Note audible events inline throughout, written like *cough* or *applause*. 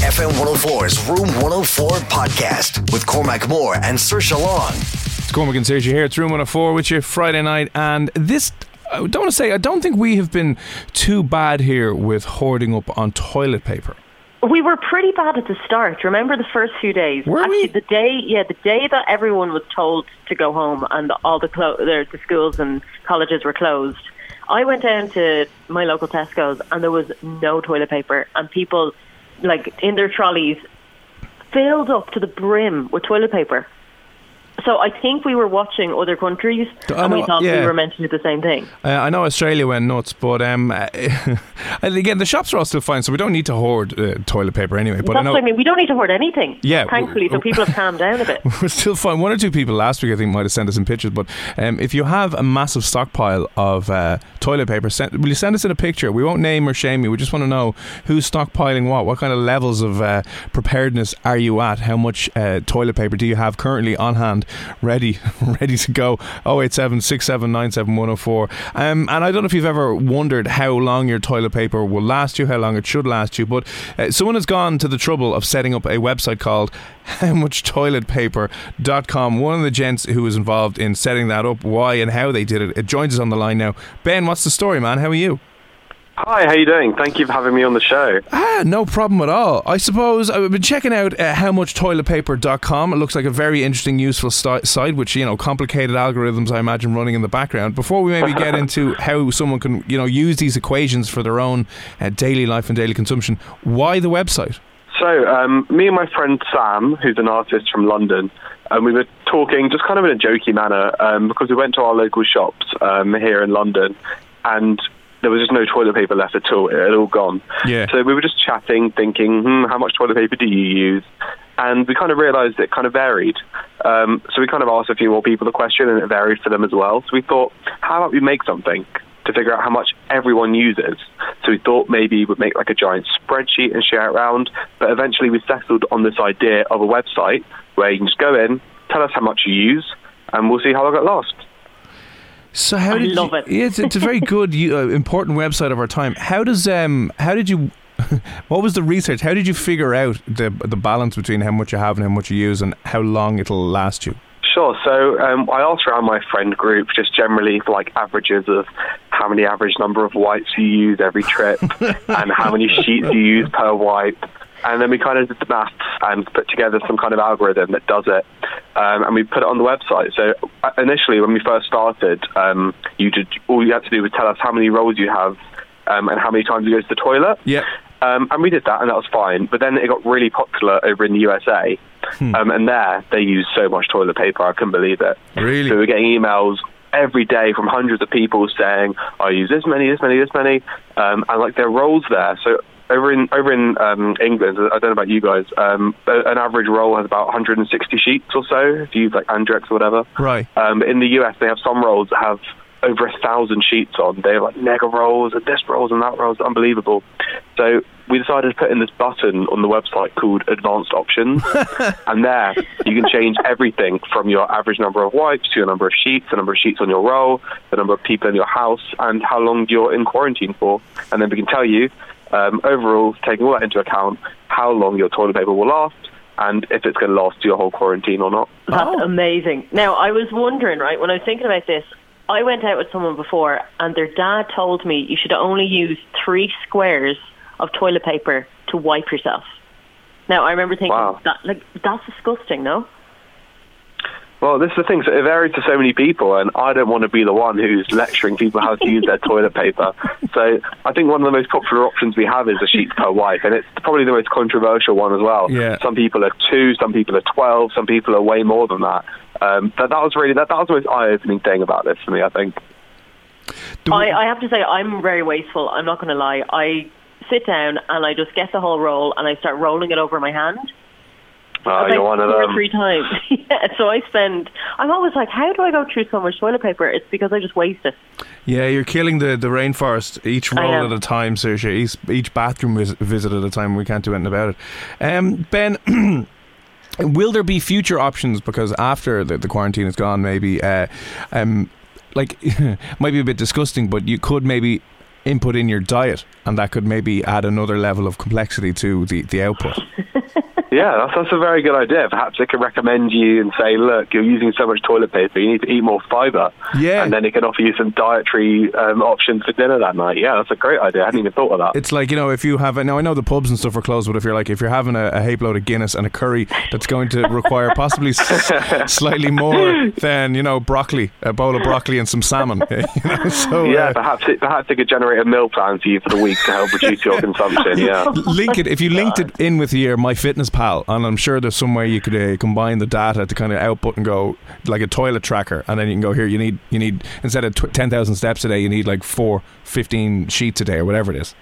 FM 104's Room 104 podcast with Cormac Moore and Saoirse Long. It's Cormac and Saoirse here. It's Room 104 with you Friday night. And this, I don't want to say, I don't think we have been too bad here with hoarding up on toilet paper. We were pretty bad at the start. Remember the first few days? Were Actually, we? the day, yeah, the day that everyone was told to go home and all the clo- the, the schools and colleges were closed. I went down to my local Tesco's and there was no toilet paper and people, like in their trolleys, filled up to the brim with toilet paper. So I think we were watching other countries I and we thought yeah. we were meant to do the same thing. Uh, I know Australia went nuts, but um, *laughs* again, the shops are all still fine, so we don't need to hoard uh, toilet paper anyway. But That's I know what I mean. We don't need to hoard anything. Yeah, Thankfully, so people have calmed down a bit. *laughs* we're still fine. One or two people last week, I think, might have sent us some pictures. But um, if you have a massive stockpile of uh, toilet paper, send, will you send us in a picture? We won't name or shame you. We just want to know who's stockpiling what. What kind of levels of uh, preparedness are you at? How much uh, toilet paper do you have currently on hand, ready, *laughs* ready to go? 087 6797 104. Um, and I don't know if you've ever wondered how long your toilet paper will last you, how long it should last you. But uh, someone has gone to the trouble of setting up a website called howmuchtoiletpaper.com. One of the gents who was involved in setting that up, why and how they did it, it joins us on the line now. Ben, what's the story, man? How are you? Hi, how you doing? Thank you for having me on the show. Ah, no problem at all. I suppose I've been checking out uh, howmuchtoiletpaper.com. It looks like a very interesting, useful sti- site, which, you know, complicated algorithms, I imagine, running in the background. Before we maybe get *laughs* into how someone can, you know, use these equations for their own uh, daily life and daily consumption, why the website? So, um, me and my friend Sam, who's an artist from London, and we were talking just kind of in a jokey manner um, because we went to our local shops um, here in London, and there was just no toilet paper left at all. It had all gone. Yeah. So we were just chatting, thinking, hmm, how much toilet paper do you use? And we kind of realised it kind of varied. Um, so we kind of asked a few more people the question, and it varied for them as well. So we thought, how about we make something to figure out how much everyone uses? So we thought maybe we'd make like a giant spreadsheet and share it around. But eventually we settled on this idea of a website where you can just go in, tell us how much you use, and we'll see how long it lasts. So how I did love you, it. It's, it's a very good, uh, important website of our time. How does um, how did you? *laughs* What was the research? How did you figure out the the balance between how much you have and how much you use, and how long it'll last you? Sure. So um, I asked around my friend group just generally for like averages of how many average number of wipes you use every trip *laughs* and how many sheets you use per wipe. And then we kind of did the maths and put together some kind of algorithm that does it. Um, and we put it on the website. So uh, initially, when we first started, um, you did all you had to do was tell us how many rolls you have um, and how many times you go to the toilet. Yeah. Um, and we did that, and that was fine. But then it got really popular over in the USA, um, and there they use so much toilet paper, I couldn't believe it. Really? So we we're getting emails every day from hundreds of people saying, "I use this many, this many, this many," um, and like their rolls there. So over in over in um, England, I don't know about you guys, um, an average roll has about 160 sheets or so if you use like Andrex or whatever. Right. Um, in the US, they have some rolls that have over a thousand sheets on. They have like mega rolls and this rolls and that rolls. Unbelievable. So we decided to put in this button on the website called Advanced Options, *laughs* and there you can change everything from your average number of wipes to your number of sheets, the number of sheets on your roll, the number of people in your house, and how long you're in quarantine for. And then we can tell you um, overall, taking all that into account, how long your toilet paper will last. And if it's going to last your whole quarantine or not. That's amazing. Now, I was wondering, right, when I was thinking about this, I went out with someone before, and their dad told me you should only use three squares of toilet paper to wipe yourself. Now I remember thinking Wow. that like that's disgusting, no? Well, this is the thing. So it varies to so many people, and I don't want to be the one who's lecturing people how to use their *laughs* toilet paper. So I think one of the most popular options we have is a sheet per wipe, and it's probably the most controversial one as well. Yeah. Some people are two, some people are twelve, some people are way more than that. Um, but that was really that, that was the most eye-opening thing about this for me. I think. Do- I, I have to say I'm very wasteful. I'm not going to lie. I sit down and I just get the whole roll and I start rolling it over my hand. Oh, About you're one of two or three times. *laughs* yeah, so I spend. I'm always like, how do I go through so much toilet paper? It's because I just waste it. Yeah, you're killing the, the rainforest each roll at a time, Saoirse. Each, each bathroom vis- visit at a time. We can't do anything about it. Um, ben, *clears throat* will there be future options? Because after the, the quarantine is gone, maybe, uh, um, like, *laughs* might be a bit disgusting, but you could maybe input in your diet, and that could maybe add another level of complexity to the, the output. *laughs* Yeah, that's, that's a very good idea. Perhaps it can recommend you and say, look, you're using so much toilet paper, you need to eat more fibre. Yeah. And then it can offer you some dietary um, options for dinner that night. Yeah, that's a great idea. I hadn't even thought of that. It's like you know, if you have a, now, I know the pubs and stuff are closed, but if you're like if you're having a, a heap load of Guinness and a curry that's going to require possibly s- *laughs* slightly more than you know broccoli, a bowl of broccoli and some salmon. *laughs* you know, so yeah, uh, perhaps it, perhaps it could generate a meal plan for you for the week to help reduce your consumption. *laughs* Yeah. link it if you linked it in with your And I'm sure there's some way you could uh, combine the data to kind of output and go like a toilet tracker, and then you can go here. You need you need instead of tw- ten thousand steps a day, you need like four, 15 sheets a day or whatever it is.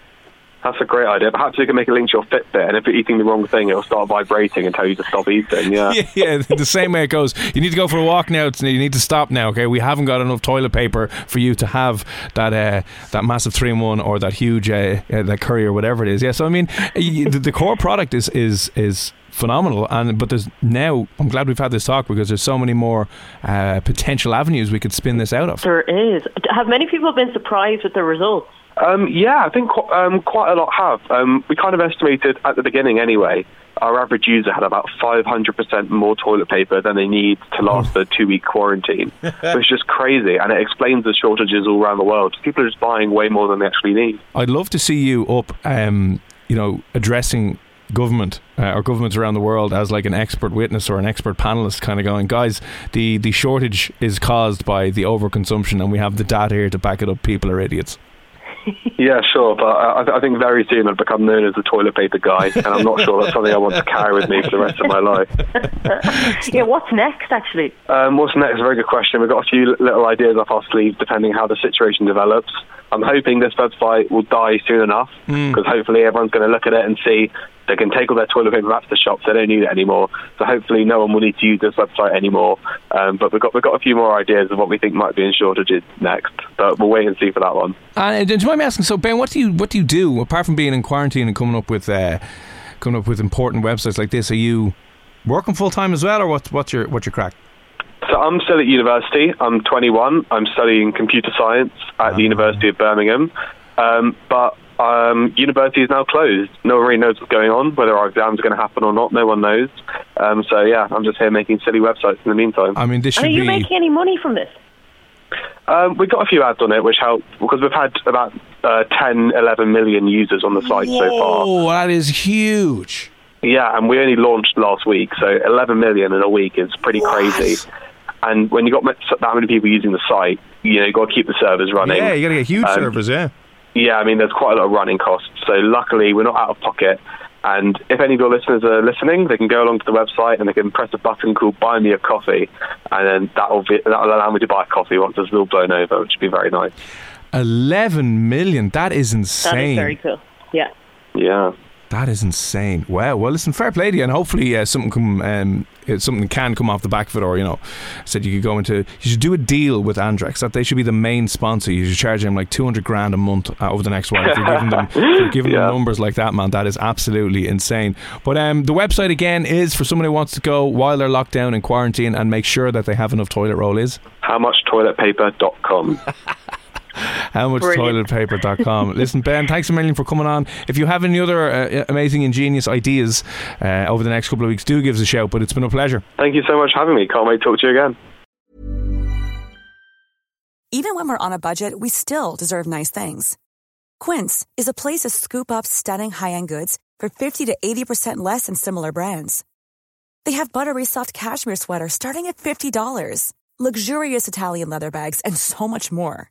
That's a great idea. Perhaps you can make a link to your Fitbit, and if you're eating the wrong thing, it'll start vibrating and tell you to stop eating. Yeah. *laughs* yeah, yeah, the same way it goes. You need to go for a walk now. You need to stop now. Okay, we haven't got enough toilet paper for you to have that uh, that massive three in one or that huge uh, uh, that curry or whatever it is. Yeah, so I mean, the, the core product is is is phenomenal and but there's now I'm glad we've had this talk because there's so many more uh, potential avenues we could spin this out of There is. Have many people been surprised with the results? Um, yeah, I think qu- um, quite a lot have. Um, we kind of estimated at the beginning anyway, our average user had about 500% more toilet paper than they need to last a two week quarantine, *laughs* which is just crazy. And it explains the shortages all around the world. People are just buying way more than they actually need. I'd love to see you up, um, you know, addressing government uh, or governments around the world as like an expert witness or an expert panelist, kind of going, guys, the the shortage is caused by the overconsumption, and we have the data here to back it up. People are idiots. Yeah, sure, but I, I think very soon I'll become known as the toilet paper guy, and I'm not sure that's something I want to carry with me for the rest of my life. *laughs* Yeah, what's next, actually? Um, what's next? Very good question. We've got a few little ideas up our sleeve depending how the situation develops. I'm hoping this website will die soon enough because hopefully everyone's going to look at it and see they can take all their toilet paper back to the shops. They don't need it anymore. So hopefully no one will need to use this website anymore. Um, but we've got we've got a few more ideas of what we think might be in shortages next. But we'll wait and see for that one. And do you mind me asking? So Ben, what do you what do you do apart from being in quarantine and coming up with uh, coming up with important websites like this? Are you working full time as well, or what, what's your what's your crack? So I'm still at university. I'm 21. I'm studying computer science at the University of Birmingham. Um, but um, university is now closed. No one really knows what's going on, whether our exams are going to happen or not. No one knows. Um, so yeah, I'm just here making silly websites in the meantime. I mean, this And should are you be. making any money from this? Um, we got a few ads on it, which helped because we've had about uh, 10, 11 million users on the site so far. Oh, that is huge. Yeah, and we only launched last week, so 11 million in a week is pretty crazy. And when you got that many people using the site, you know, you got to keep the servers running. Yeah, you got to get huge Um, servers. Yeah. Yeah, I mean, there's quite a lot of running costs. So luckily, we're not out of pocket. And if any of your listeners are listening, they can go along to the website and they can press a button called "Buy Me a Coffee," and then that will be, that will allow me to buy a coffee once it's all blown over, which would be very nice. Eleven million. That is insane. is very cool. Yeah. Yeah. That is insane. Wow. Well, listen, fair play to you, and hopefully uh, something come, um, uh, something can come off the back of it, or you know, said you could go into. You should do a deal with Andrex that they should be the main sponsor. You should charge them like two hundred grand a month uh, over the next while. If you're giving them, you're giving *laughs* Yeah. them numbers like that, man, that is absolutely insane. But um, the website again is for someone who wants to go while they're locked down in quarantine and make sure that they have enough toilet roll. Is HowMuchToiletPaper.com. *laughs* how much Brilliant. toiletpaper.com. *laughs* Listen, Ben, thanks a million for coming on. If you have any other uh, amazing, ingenious ideas uh, over the next couple of weeks, do give us a shout. But it's been a pleasure. Thank you so much for having me. Can't wait to talk to you again. Even when we're on a budget, we still deserve nice things. Quince is a place to scoop up stunning high-end goods for 50 to 80% less than similar brands. They have buttery soft cashmere sweaters starting at $50, luxurious Italian leather bags, and so much more.